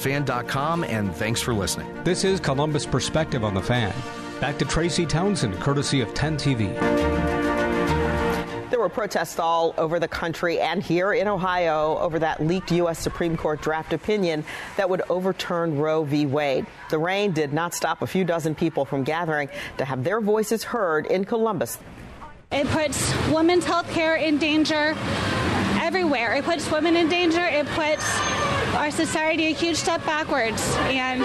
Speaker 21: 971thefan.com and thanks for listening.
Speaker 1: This is Columbus Perspective on the Fan. Back to Tracy Townsend, courtesy of 10 TV.
Speaker 8: There were protests all over the country and here in Ohio over that leaked U.S. Supreme Court draft opinion that would overturn Roe v. Wade. The rain did not stop a few dozen people from gathering to have their voices heard in Columbus.
Speaker 22: It puts women's health care in danger everywhere. It puts women in danger. It puts our society a huge step backwards. And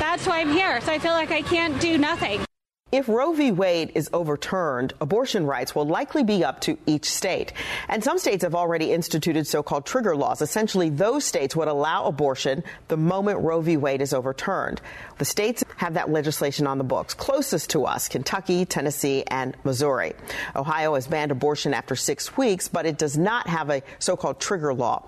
Speaker 22: that's why I'm here. So I feel like I can't do nothing.
Speaker 8: If Roe v. Wade is overturned, abortion rights will likely be up to each state. And some states have already instituted so-called trigger laws. Essentially, those states would allow abortion the moment Roe v. Wade is overturned. The states have that legislation on the books. Closest to us, Kentucky, Tennessee, and Missouri. Ohio has banned abortion after six weeks, but it does not have a so-called trigger law.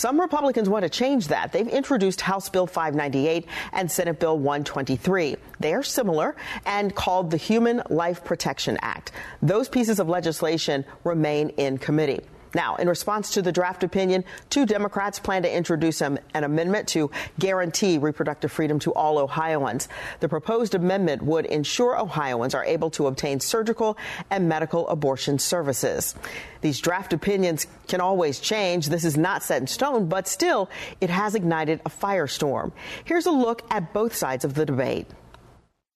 Speaker 8: Some Republicans want to change that. They've introduced House Bill 598 and Senate Bill 123. They are similar and called the Human Life Protection Act. Those pieces of legislation remain in committee. Now, in response to the draft opinion, two Democrats plan to introduce an amendment to guarantee reproductive freedom to all Ohioans. The proposed amendment would ensure Ohioans are able to obtain surgical and medical abortion services. These draft opinions can always change. This is not set in stone, but still, it has ignited a firestorm. Here's a look at both sides of the debate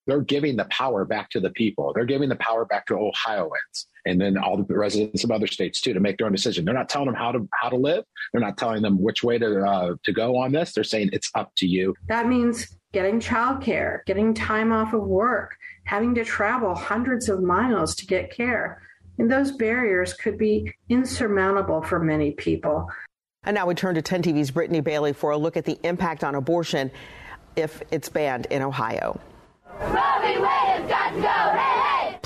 Speaker 23: they're giving the power back to the people. They're giving the power back to Ohioans and then all the residents of other states too to make their own decision. They're not telling them how to how to live. They're not telling them which way to uh, to go on this. They're saying it's up to you.
Speaker 24: That means getting childcare, getting time off of work, having to travel hundreds of miles to get care. And those barriers could be insurmountable for many people.
Speaker 8: And now we turn to 10 TV's Brittany Bailey for a look at the impact on abortion if it's banned in Ohio.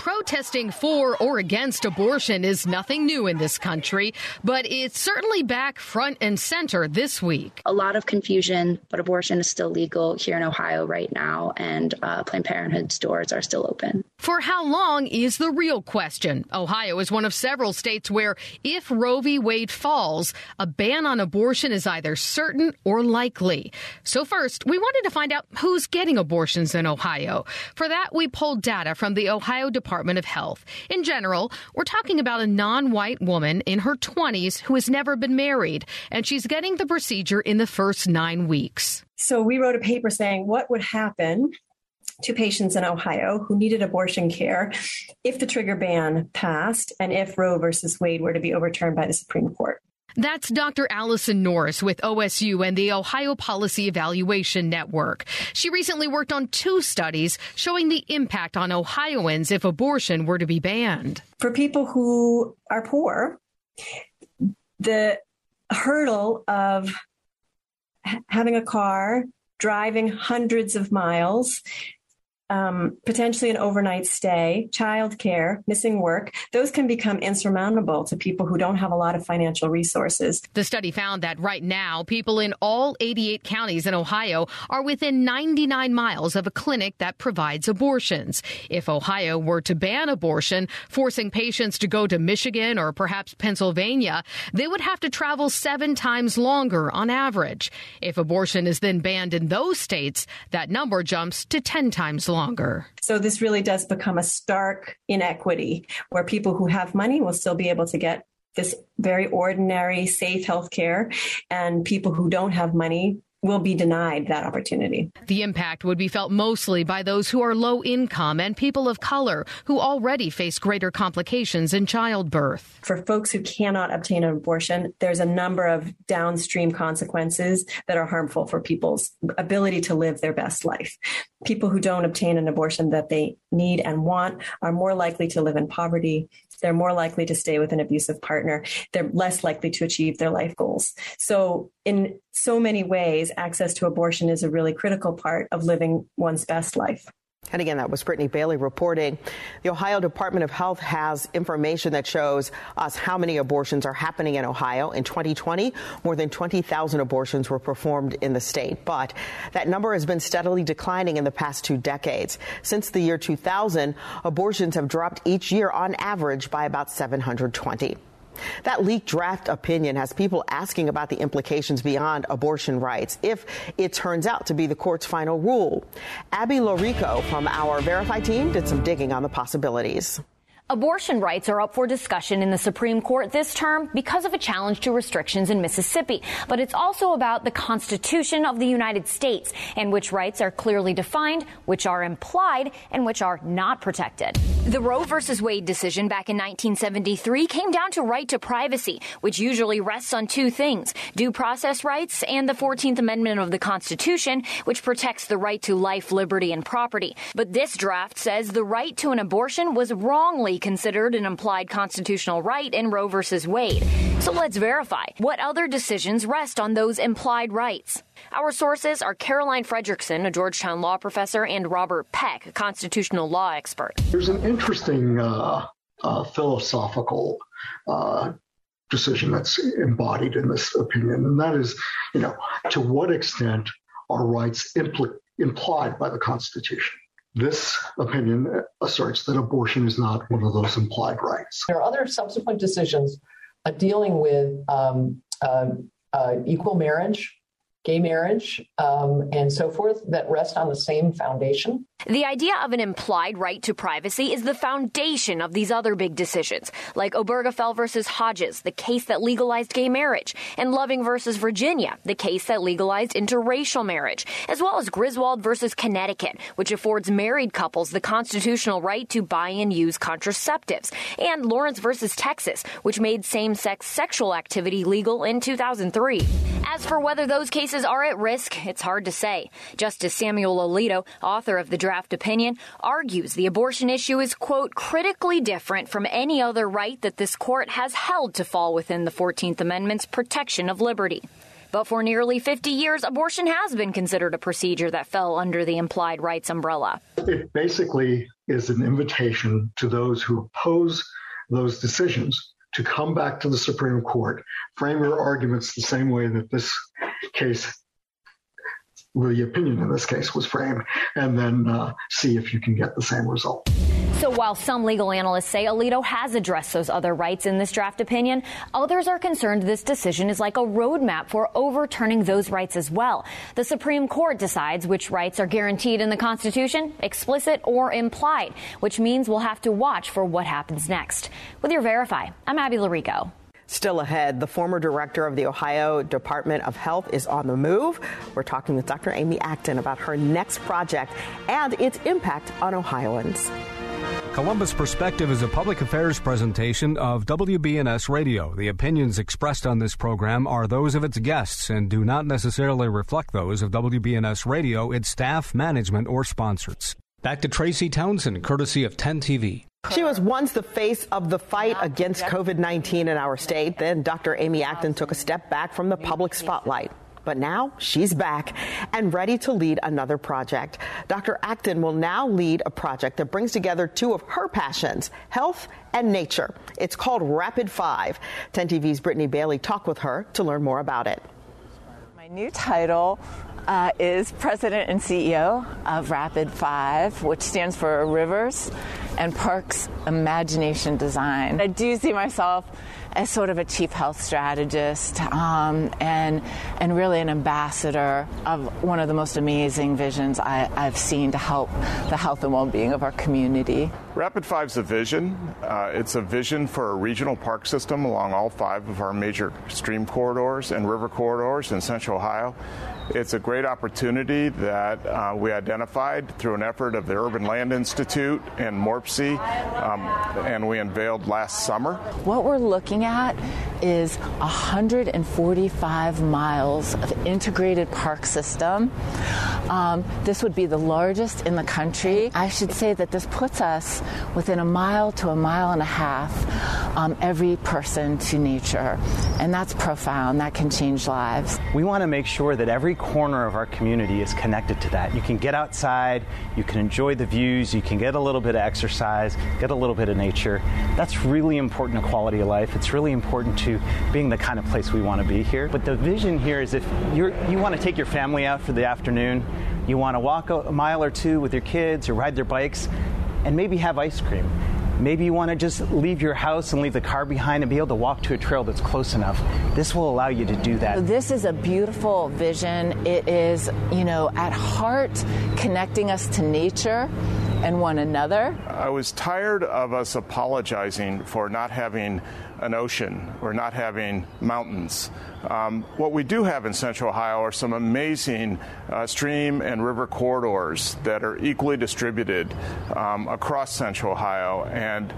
Speaker 25: Protesting for or against abortion is nothing new in this country, but it's certainly back front and center this week.
Speaker 26: A lot of confusion, but abortion is still legal here in Ohio right now, and uh, Planned Parenthood's doors are still open.
Speaker 25: For how long is the real question? Ohio is one of several states where, if Roe v. Wade falls, a ban on abortion is either certain or likely. So, first, we wanted to find out who's getting abortions in Ohio. For that, we pulled data from the Ohio Department of Health. In general, we're talking about a non white woman in her 20s who has never been married, and she's getting the procedure in the first nine weeks.
Speaker 27: So, we wrote a paper saying what would happen to patients in Ohio who needed abortion care if the trigger ban passed and if Roe versus Wade were to be overturned by the Supreme Court.
Speaker 25: That's Dr. Alison Norris with OSU and the Ohio Policy Evaluation Network. She recently worked on two studies showing the impact on Ohioans if abortion were to be banned.
Speaker 27: For people who are poor, the hurdle of having a car, driving hundreds of miles, um, potentially an overnight stay, childcare, missing work, those can become insurmountable to people who don't have a lot of financial resources.
Speaker 25: The study found that right now, people in all 88 counties in Ohio are within 99 miles of a clinic that provides abortions. If Ohio were to ban abortion, forcing patients to go to Michigan or perhaps Pennsylvania, they would have to travel seven times longer on average. If abortion is then banned in those states, that number jumps to 10 times longer longer.
Speaker 27: So this really does become a stark inequity where people who have money will still be able to get this very ordinary, safe health care, and people who don't have money will be denied that opportunity.
Speaker 25: The impact would be felt mostly by those who are low income and people of color who already face greater complications in childbirth.
Speaker 27: For folks who cannot obtain an abortion, there's a number of downstream consequences that are harmful for people's ability to live their best life. People who don't obtain an abortion that they need and want are more likely to live in poverty. They're more likely to stay with an abusive partner. They're less likely to achieve their life goals. So, in so many ways, access to abortion is a really critical part of living one's best life.
Speaker 8: And again, that was Brittany Bailey reporting. The Ohio Department of Health has information that shows us how many abortions are happening in Ohio. In 2020, more than 20,000 abortions were performed in the state, but that number has been steadily declining in the past two decades. Since the year 2000, abortions have dropped each year on average by about 720. That leaked draft opinion has people asking about the implications beyond abortion rights if it turns out to be the court's final rule. Abby Llorico from our Verify team did some digging on the possibilities.
Speaker 28: Abortion rights are up for discussion in the Supreme Court this term because of a challenge to restrictions in Mississippi. But it's also about the Constitution of the United States and which rights are clearly defined, which are implied, and which are not protected. The Roe v. Wade decision back in 1973 came down to right to privacy, which usually rests on two things due process rights and the 14th Amendment of the Constitution, which protects the right to life, liberty, and property. But this draft says the right to an abortion was wrongly considered an implied constitutional right in Roe v. Wade. So let's verify what other decisions rest on those implied rights. Our sources are Caroline Fredrickson, a Georgetown law professor, and Robert Peck, a constitutional law expert.
Speaker 29: There's an interesting uh, uh, philosophical uh, decision that's embodied in this opinion, and that is, you know, to what extent are rights impl- implied by the Constitution? This opinion asserts that abortion is not one of those implied rights.
Speaker 30: There are other subsequent decisions uh, dealing with um, uh, uh, equal marriage, gay marriage, um, and so forth that rest on the same foundation.
Speaker 28: The idea of an implied right to privacy is the foundation of these other big decisions, like Obergefell versus Hodges, the case that legalized gay marriage, and Loving versus Virginia, the case that legalized interracial marriage, as well as Griswold versus Connecticut, which affords married couples the constitutional right to buy and use contraceptives, and Lawrence versus Texas, which made same-sex sexual activity legal in 2003. As for whether those cases are at risk, it's hard to say. Justice Samuel Alito, author of the draft opinion, argues the abortion issue is, quote, critically different from any other right that this court has held to fall within the 14th Amendment's protection of liberty. But for nearly 50 years, abortion has been considered a procedure that fell under the implied rights umbrella.
Speaker 29: It basically is an invitation to those who oppose those decisions to come back to the Supreme Court, frame your arguments the same way that this case the opinion in this case was framed, and then uh, see if you can get the same result.
Speaker 28: So while some legal analysts say Alito has addressed those other rights in this draft opinion, others are concerned this decision is like a roadmap for overturning those rights as well. The Supreme Court decides which rights are guaranteed in the Constitution, explicit or implied, which means we'll have to watch for what happens next. With your Verify, I'm Abby Llorico.
Speaker 8: Still ahead, the former director of the Ohio Department of Health is on the move. We're talking with Dr. Amy Acton about her next project and its impact on Ohioans.
Speaker 1: Columbus Perspective is a public affairs presentation of WBNS Radio. The opinions expressed on this program are those of its guests and do not necessarily reflect those of WBNS Radio, its staff, management, or sponsors. Back to Tracy Townsend, courtesy of 10 TV.
Speaker 8: She was once the face of the fight against COVID 19 in our state. Then Dr. Amy Acton took a step back from the public spotlight. But now she's back and ready to lead another project. Dr. Acton will now lead a project that brings together two of her passions, health and nature. It's called Rapid Five. 10 TV's Brittany Bailey talked with her to learn more about it.
Speaker 31: My new title uh, is President and CEO of Rapid Five, which stands for Rivers and Parks Imagination Design. I do see myself as sort of a chief health strategist um, and and really an ambassador of one of the most amazing visions I, have seen to help the health and well-being of our community.
Speaker 32: Rapid Five's a vision. Uh, it's a vision for a regional park system along all five of our major stream corridors and river corridors in Central Ohio. It's a great opportunity that uh, we identified through an effort of the Urban Land Institute and MORPC, um, and we unveiled last summer.
Speaker 31: What we're looking at is 145 miles of integrated park system. Um, this would be the largest in the country. I should say that this puts us within a mile to a mile and a half, um, every person to nature. And that's profound. That can change lives.
Speaker 33: We want to make sure that every corner of our community is connected to that. You can get outside, you can enjoy the views, you can get a little bit of exercise, get a little bit of nature. That's really important to quality of life. It's really important to being the kind of place we want to be here. But the vision here is if you're, you want to take your family out for the afternoon, you want to walk a mile or two with your kids or ride their bikes, and maybe have ice cream. Maybe you want to just leave your house and leave the car behind and be able to walk to a trail that's close enough. This will allow you to do that.
Speaker 31: This is a beautiful vision. It is, you know, at heart connecting us to nature and one another.
Speaker 32: I was tired of us apologizing for not having an ocean or not having mountains. Um, what we do have in Central Ohio are some amazing uh, stream and river corridors that are equally distributed um, across Central Ohio, and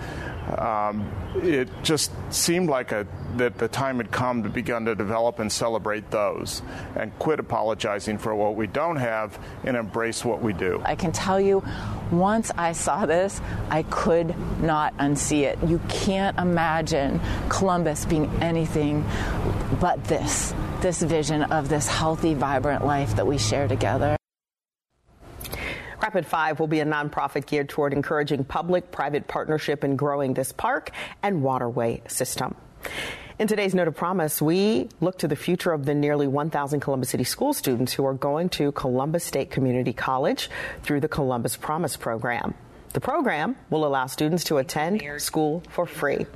Speaker 32: um, it just seemed like a, that the time had come to begin to develop and celebrate those, and quit apologizing for what we don't have and embrace what we do.
Speaker 31: I can tell you, once I saw this, I could not unsee it. You can't imagine Columbus being anything but this this vision of this healthy, vibrant life that we share together.
Speaker 8: Rapid Five will be a nonprofit geared toward encouraging public private partnership in growing this park and waterway system. In today's Note of Promise, we look to the future of the nearly 1,000 Columbus City school students who are going to Columbus State Community College through the Columbus Promise program. The program will allow students to attend school for free.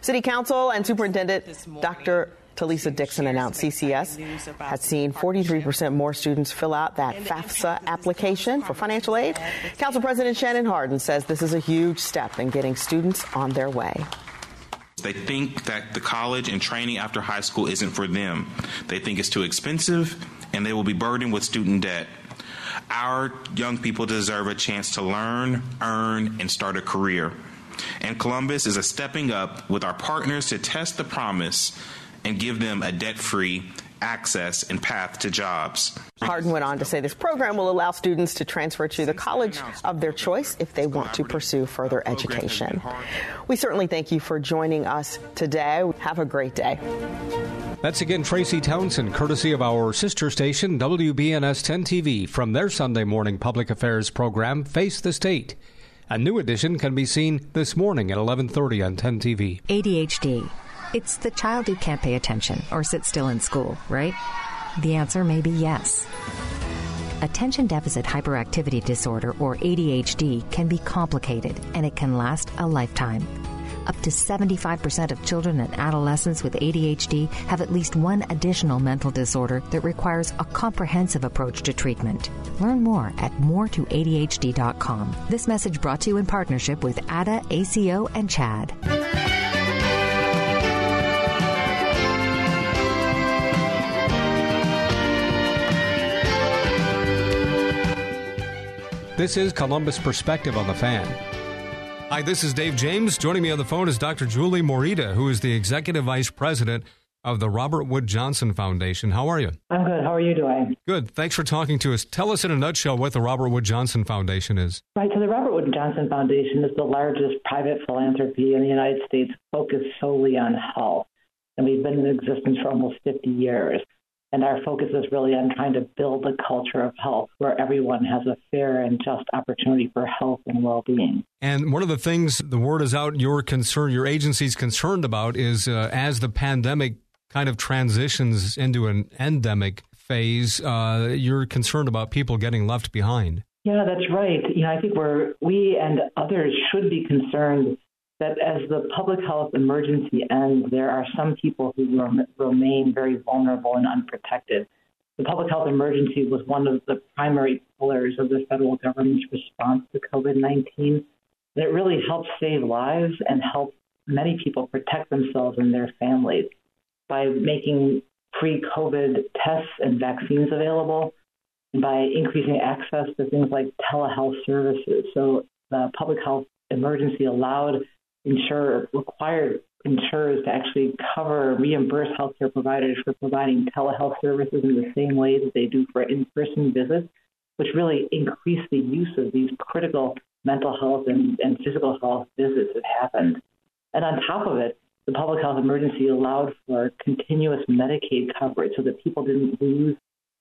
Speaker 8: City Council and Superintendent Dr. Talisa Dixon announced CCS has seen 43% more students fill out that FAFSA application for financial aid. Council President Shannon Hardin says this is a huge step in getting students on their way.
Speaker 34: They think that the college and training after high school isn't for them. They think it's too expensive and they will be burdened with student debt. Our young people deserve a chance to learn, earn, and start a career. And Columbus is a stepping up with our partners to test the promise and give them a debt free access and path to jobs.
Speaker 8: Hardin went on to say this program will allow students to transfer to the college of their choice if they want to pursue further education. We certainly thank you for joining us today. Have a great day.
Speaker 1: That's again Tracy Townsend, courtesy of our sister station, WBNS 10 TV, from their Sunday morning public affairs program, Face the State. A new edition can be seen this morning at 11:30 on 10 TV.
Speaker 35: ADHD it's the child who can't pay attention or sit still in school, right? The answer may be yes. Attention Deficit Hyperactivity Disorder, or ADHD, can be complicated and it can last a lifetime. Up to 75% of children and adolescents with ADHD have at least one additional mental disorder that requires a comprehensive approach to treatment. Learn more at moretoadhd.com. This message brought to you in partnership with ADA, ACO, and CHADD.
Speaker 1: This is Columbus Perspective on the Fan. Hi, this is Dave James. Joining me on the phone is Dr. Julie Morita, who is the Executive Vice President of the Robert Wood Johnson Foundation. How are you?
Speaker 36: I'm good. How are you doing?
Speaker 1: Good. Thanks for talking to us. Tell us in a nutshell what the Robert Wood Johnson Foundation is.
Speaker 36: Right. So, the Robert Wood Johnson Foundation is the largest private philanthropy in the United States focused solely on health. And we've been in existence for almost 50 years. And our focus is really on trying to build a culture of health where everyone has a fair and just opportunity for health and well being.
Speaker 1: And one of the things the word is out, your concern, your agency's concerned about is uh, as the pandemic kind of transitions into an endemic phase, uh, you're concerned about people getting left behind.
Speaker 36: Yeah, that's right. You know, I think we're we and others should be concerned that as the public health emergency ends, there are some people who remain very vulnerable and unprotected. The public health emergency was one of the primary pillars of the federal government's response to COVID 19. And it really helped save lives and help many people protect themselves and their families by making free COVID tests and vaccines available, by increasing access to things like telehealth services. So the public health emergency allowed insurer required insurers to actually cover reimburse healthcare providers for providing telehealth services in the same way that they do for in-person visits, which really increased the use of these critical mental health and, and physical health visits that happened. And on top of it, the public health emergency allowed for continuous Medicaid coverage so that people didn't lose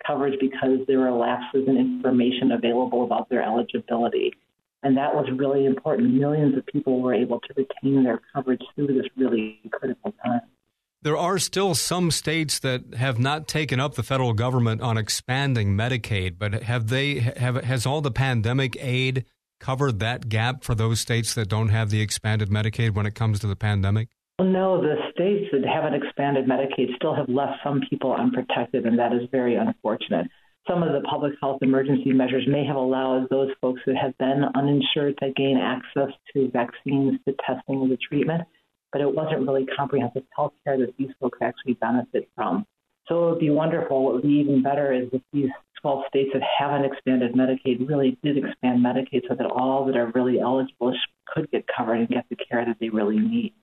Speaker 36: coverage because there were lapses in information available about their eligibility. And that was really important. Millions of people were able to retain their coverage through this really critical time.
Speaker 1: There are still some states that have not taken up the federal government on expanding Medicaid, but have they have has all the pandemic aid covered that gap for those states that don't have the expanded Medicaid when it comes to the pandemic?
Speaker 36: Well, no, the states that haven't expanded Medicaid still have left some people unprotected, and that is very unfortunate. Some of the public health emergency measures may have allowed those folks that have been uninsured to gain access to vaccines, to testing, and to treatment, but it wasn't really comprehensive health care that these folks actually benefit from. So it would be wonderful. What would be even better is if these 12 states that haven't expanded Medicaid really did expand Medicaid so that all that are really eligible could get covered and get the care that they really need.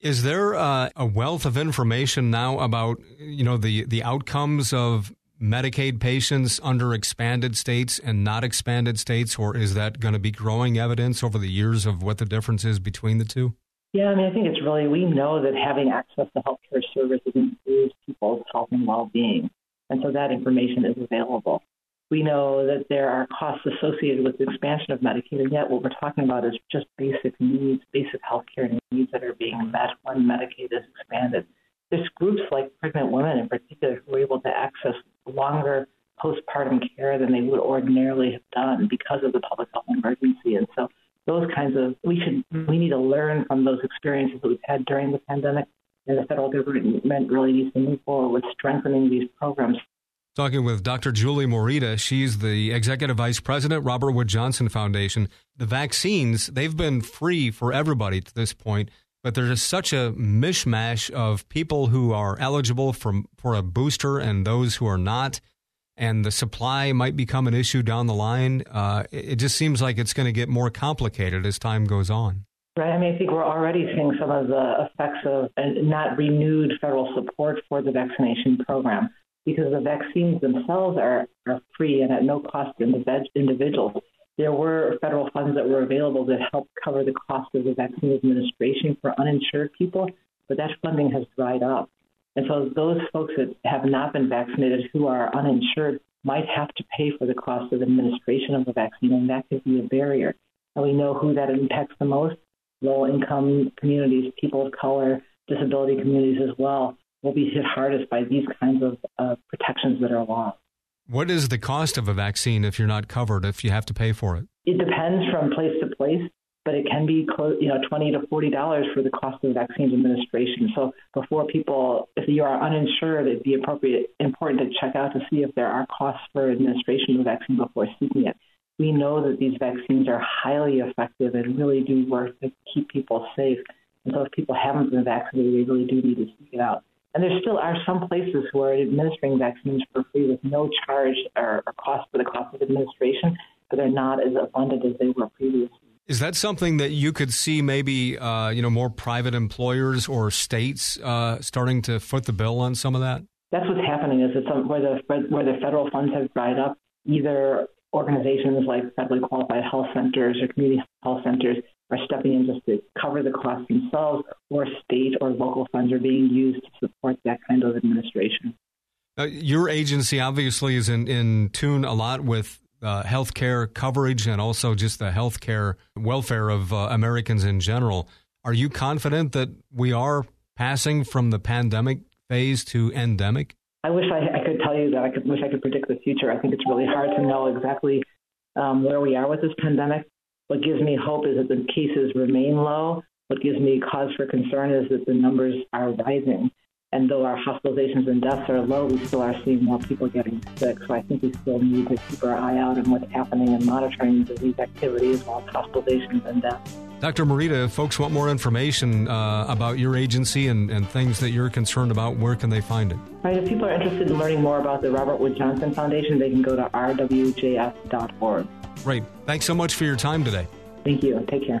Speaker 1: Is there uh, a wealth of information now about you know the the outcomes of Medicaid patients under expanded states and not expanded states, or is that going to be growing evidence over the years of what the difference is between the two?
Speaker 36: Yeah, I mean, I think it's really, we know that having access to healthcare services improves people's health and well being. And so that information is available. We know that there are costs associated with the expansion of Medicaid, and yet what we're talking about is just basic needs, basic healthcare needs that are being met when Medicaid is expanded. There's groups like pregnant women in particular who are able to access longer postpartum care than they would ordinarily have done because of the public health emergency. And so those kinds of we should we need to learn from those experiences that we've had during the pandemic and the federal government really needs to move forward with strengthening these programs.
Speaker 1: Talking with Dr. Julie Morita, she's the executive vice president, Robert Wood Johnson Foundation. The vaccines, they've been free for everybody to this point but there's just such a mishmash of people who are eligible for, for a booster and those who are not. And the supply might become an issue down the line. Uh, it just seems like it's going to get more complicated as time goes on.
Speaker 36: Right. I mean, I think we're already seeing some of the effects of not renewed federal support for the vaccination program because the vaccines themselves are, are free and at no cost to individuals there were federal funds that were available that helped cover the cost of the vaccine administration for uninsured people, but that funding has dried up. And so those folks that have not been vaccinated who are uninsured might have to pay for the cost of administration of the vaccine, and that could be a barrier. And we know who that impacts the most low income communities, people of color, disability communities as well, will be hit hardest by these kinds of uh, protections that are lost.
Speaker 1: What is the cost of a vaccine if you're not covered, if you have to pay for it?
Speaker 36: It depends from place to place, but it can be close, you know, twenty to forty dollars for the cost of the vaccine administration. So before people, if you are uninsured, it'd be appropriate important to check out to see if there are costs for administration of the vaccine before seeking it. We know that these vaccines are highly effective and really do work to keep people safe. And so if people haven't been vaccinated, they really do need to seek it out. And there still are some places who are administering vaccines for free with no charge or, or cost for the cost of administration, but they're not as abundant as they were previously.
Speaker 1: Is that something that you could see maybe uh, you know more private employers or states uh, starting to foot the bill on some of that?
Speaker 36: That's what's happening. Is that some, where the where the federal funds have dried up, either organizations like federally qualified health centers or community health centers are stepping in just to cover the costs themselves, or state or local funds are being used to support that kind of administration.
Speaker 1: Uh, your agency obviously is in, in tune a lot with uh, healthcare coverage and also just the healthcare welfare of uh, Americans in general. Are you confident that we are passing from the pandemic phase to endemic?
Speaker 36: I wish I, I could tell you that. I could, wish I could predict the future. I think it's really hard to know exactly um, where we are with this pandemic. What gives me hope is that the cases remain low. What gives me cause for concern is that the numbers are rising. And though our hospitalizations and deaths are low, we still are seeing more people getting sick. So I think we still need to keep our eye out on what's happening and monitoring disease activity as well as hospitalizations and deaths.
Speaker 1: Dr. Morita, if folks want more information uh, about your agency and, and things that you're concerned about, where can they find it?
Speaker 36: Right, if people are interested in learning more about the Robert Wood Johnson Foundation, they can go to rwjf.org.
Speaker 1: Great. Thanks so much for your time today.
Speaker 36: Thank you. Take care.